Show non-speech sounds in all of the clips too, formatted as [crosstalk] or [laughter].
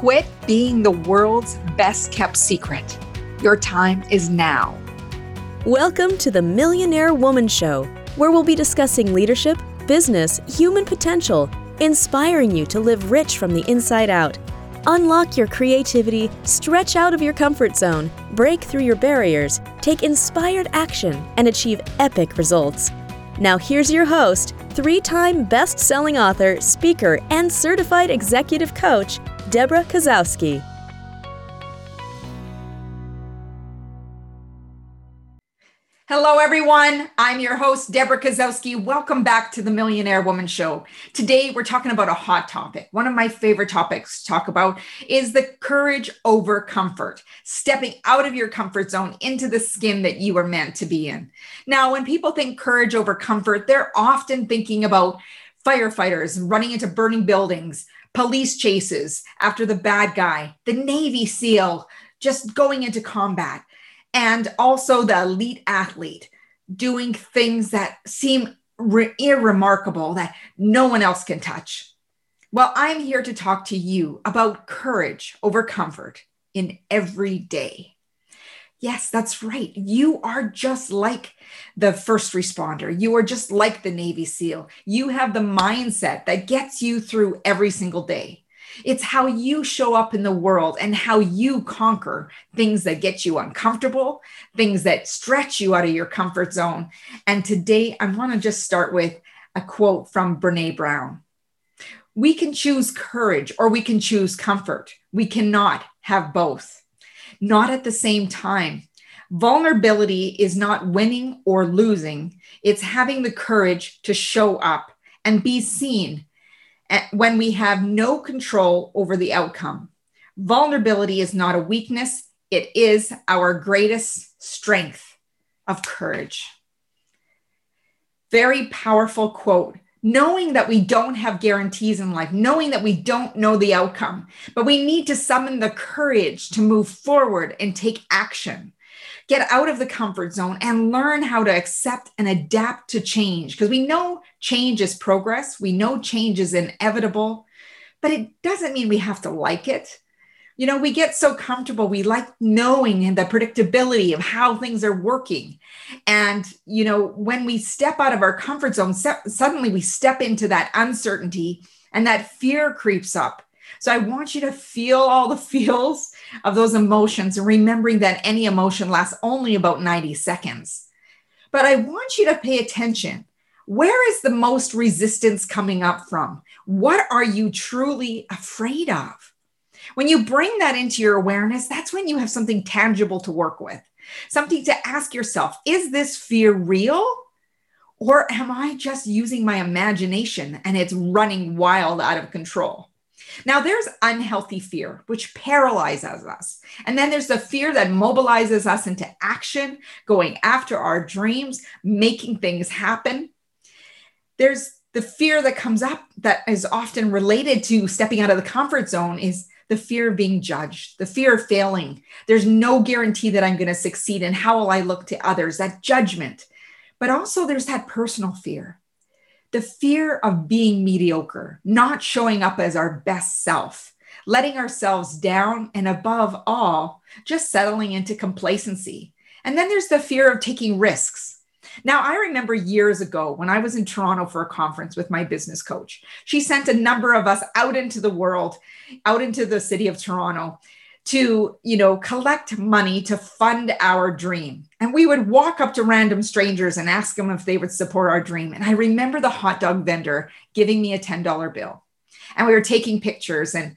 Quit being the world's best kept secret. Your time is now. Welcome to the Millionaire Woman Show, where we'll be discussing leadership, business, human potential, inspiring you to live rich from the inside out. Unlock your creativity, stretch out of your comfort zone, break through your barriers, take inspired action, and achieve epic results. Now, here's your host, three time best selling author, speaker, and certified executive coach, Debra Kasowski. Hello, everyone. I'm your host, Debra Kasowski. Welcome back to the Millionaire Woman Show. Today, we're talking about a hot topic. One of my favorite topics to talk about is the courage over comfort, stepping out of your comfort zone into the skin that you are meant to be in. Now, when people think courage over comfort, they're often thinking about firefighters running into burning buildings, police chases after the bad guy, the Navy SEAL just going into combat and also the elite athlete doing things that seem re- irremarkable that no one else can touch. Well, I'm here to talk to you about courage over comfort in every day. Yes, that's right. You are just like the first responder. You are just like the Navy SEAL. You have the mindset that gets you through every single day. It's how you show up in the world and how you conquer things that get you uncomfortable, things that stretch you out of your comfort zone. And today, I want to just start with a quote from Brene Brown. We can choose courage or we can choose comfort. We cannot have both, not at the same time. Vulnerability is not winning or losing, it's having the courage to show up and be seen eh, when we have no control over the outcome. Vulnerability is not a weakness, it is our greatest strength of courage. Very powerful quote. Knowing that we don't have guarantees in life, knowing that we don't know the outcome, but we need to summon the courage to move forward and take action get out of the comfort zone and learn how to accept and adapt to change because we know change is progress. We know change is inevitable, but it doesn't mean we have to like it. You know, we get so comfortable. We like knowing the predictability of how things are working. And, you know, when we step out of our comfort zone, suddenly we step into that uncertainty and that fear creeps up so I want you to feel all the [laughs] feels of those emotions and remembering that any emotion lasts only about 90 seconds. But I want you to pay attention. Where is the most resistance coming up from? What are you truly afraid of? When you bring that into your awareness, that's when you have something tangible to work with, something to ask yourself is this fear real? Or am I just using my imagination and it's running wild out of control? Now, there's unhealthy fear, which paralyzes us. And then there's the fear that mobilizes us into action, going after our dreams, making things happen. There's the fear that comes up that is often related to stepping out of the comfort zone is the fear of being judged, the fear of failing. There's no guarantee that I'm going to succeed. And how will I look to others? That judgment. But also, there's that personal fear the fear of being mediocre, not showing up as our best self, letting ourselves down, and above all, just settling into complacency. And then there's the fear of taking risks. Now, I remember years ago when I was in Toronto for a conference with my business coach, she sent a number of us out into the world, out into the city of Toronto to, you know, collect money to fund our dream. And we would walk up to random strangers and ask them if they would support our dream. And I remember the hot dog vendor giving me a $10 bill. And we were taking pictures and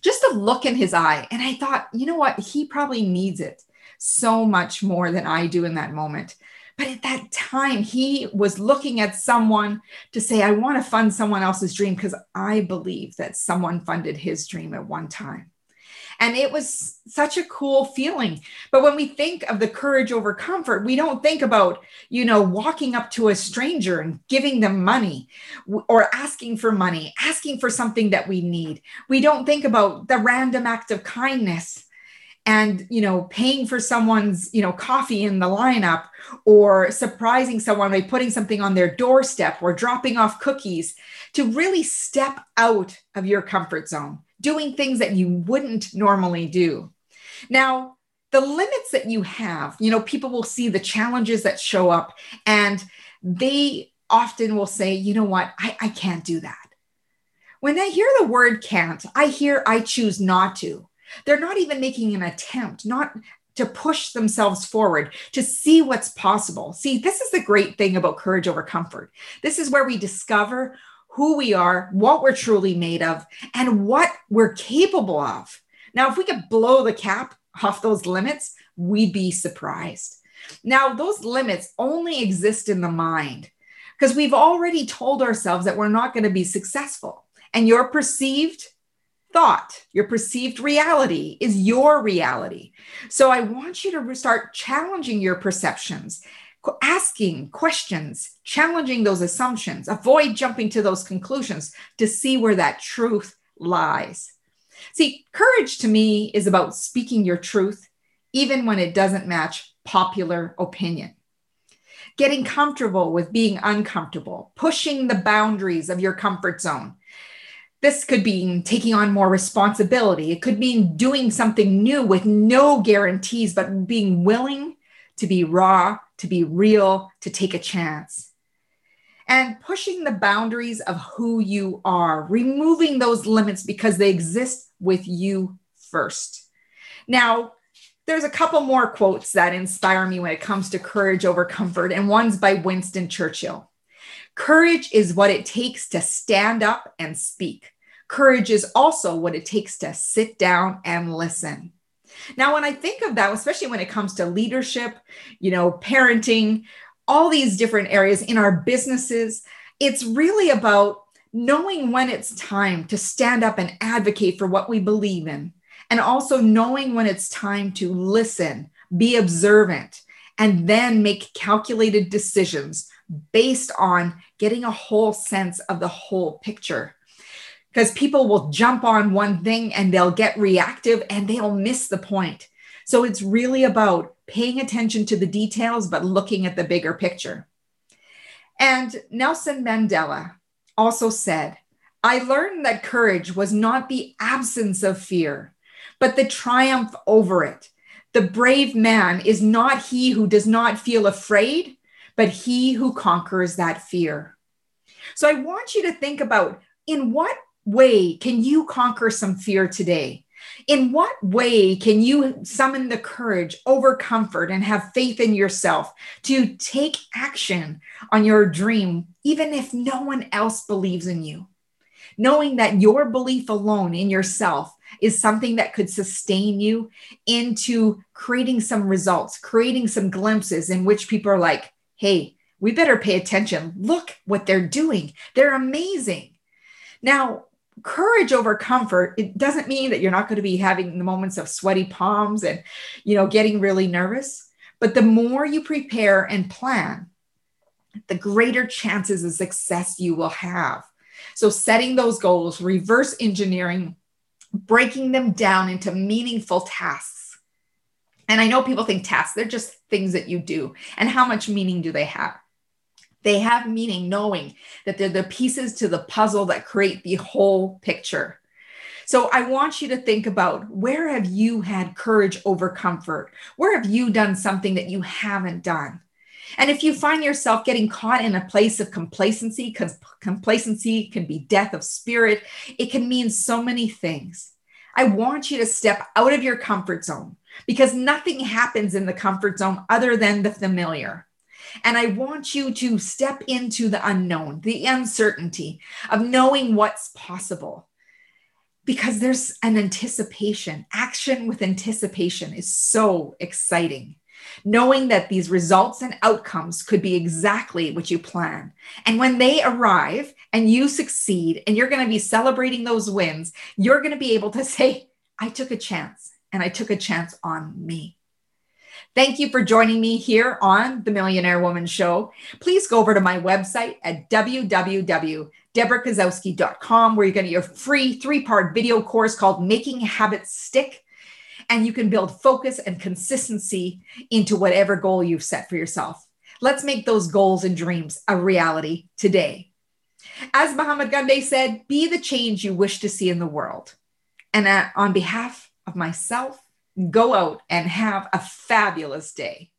just a look in his eye. And I thought, you know what? He probably needs it so much more than I do in that moment. But at that time, he was looking at someone to say, I want to fund someone else's dream because I believe that someone funded his dream at one time. And it was such a cool feeling. But when we think of the courage over comfort, we don't think about, you know, walking up to a stranger and giving them money or asking for money, asking for something that we need. We don't think about the random act of kindness and you know paying for someone's you know coffee in the lineup or surprising someone by putting something on their doorstep or dropping off cookies to really step out of your comfort zone doing things that you wouldn't normally do. Now, the limits that you have, you know, people will see the challenges that show up and they often will say, you know what, I, I can't do that. When I hear the word can't, I hear I choose not to. They're not even making an attempt, not to push themselves forward, to see what's possible. See, this is the great thing about courage over comfort. This is where we discover who we are, what we're truly made of, and what we're capable of. Now, if we could blow the cap off those limits, we'd be surprised. Now, those limits only exist in the mind because we've already told ourselves that we're not going to be successful. And your perceived thought, your perceived reality is your reality. So I want you to start challenging your perceptions, asking questions, challenging those assumptions, avoid jumping to those conclusions to see where that truth lies. See, courage to me is about speaking your truth, even when it doesn't match popular opinion. Getting comfortable with being uncomfortable, pushing the boundaries of your comfort zone. This could mean taking on more responsibility. It could mean doing something new with no guarantees, but being willing to be raw, to be real, to take a chance and pushing the boundaries of who you are, removing those limits because they exist with you first. Now, there's a couple more quotes that inspire me when it comes to courage over comfort, and one's by Winston Churchill. Courage is what it takes to stand up and speak. Courage is also what it takes to sit down and listen. Now, when I think of that, especially when it comes to leadership, you know, parenting, all these different areas in our businesses. It's really about knowing when it's time to stand up and advocate for what we believe in, and also knowing when it's time to listen, be observant, and then make calculated decisions based on getting a whole sense of the whole picture. Because people will jump on one thing and they'll get reactive and they'll miss the point. So it's really about paying attention to the details, but looking at the bigger picture. And Nelson Mandela also said, I learned that courage was not the absence of fear, but the triumph over it. The brave man is not he who does not feel afraid, but he who conquers that fear. So I want you to think about in what way can you conquer some fear today? In what way can you summon the courage over comfort and have faith in yourself to take action on your dream, even if no one else believes in you? Knowing that your belief alone in yourself is something that could sustain you into creating some results, creating some glimpses in which people are like, hey, we better pay attention. Look what they're doing. They're amazing. Now, courage over comfort it doesn't mean that you're not going to be having the moments of sweaty palms and you know getting really nervous but the more you prepare and plan the greater chances of success you will have so setting those goals reverse engineering breaking them down into meaningful tasks and i know people think tasks they're just things that you do and how much meaning do they have they have meaning knowing that they're the pieces to the puzzle that create the whole picture. So I want you to think about where have you had courage over comfort? Where have you done something that you haven't done? And if you find yourself getting caught in a place of complacency, because complacency can be death of spirit, it can mean so many things. I want you to step out of your comfort zone because nothing happens in the comfort zone other than the familiar. And I want you to step into the unknown, the uncertainty of knowing what's possible. Because there's an anticipation. Action with anticipation is so exciting. Knowing that these results and outcomes could be exactly what you plan. And when they arrive and you succeed and you're going to be celebrating those wins, you're going to be able to say, I took a chance and I took a chance on me. Thank you for joining me here on the Millionaire Woman Show. Please go over to my website at www.debrakasowski.com where you're going to get your free three part video course called Making Habits Stick. And you can build focus and consistency into whatever goal you've set for yourself. Let's make those goals and dreams a reality today. As Muhammad Gandhi said, be the change you wish to see in the world. And uh, on behalf of myself, go out and have a fabulous day.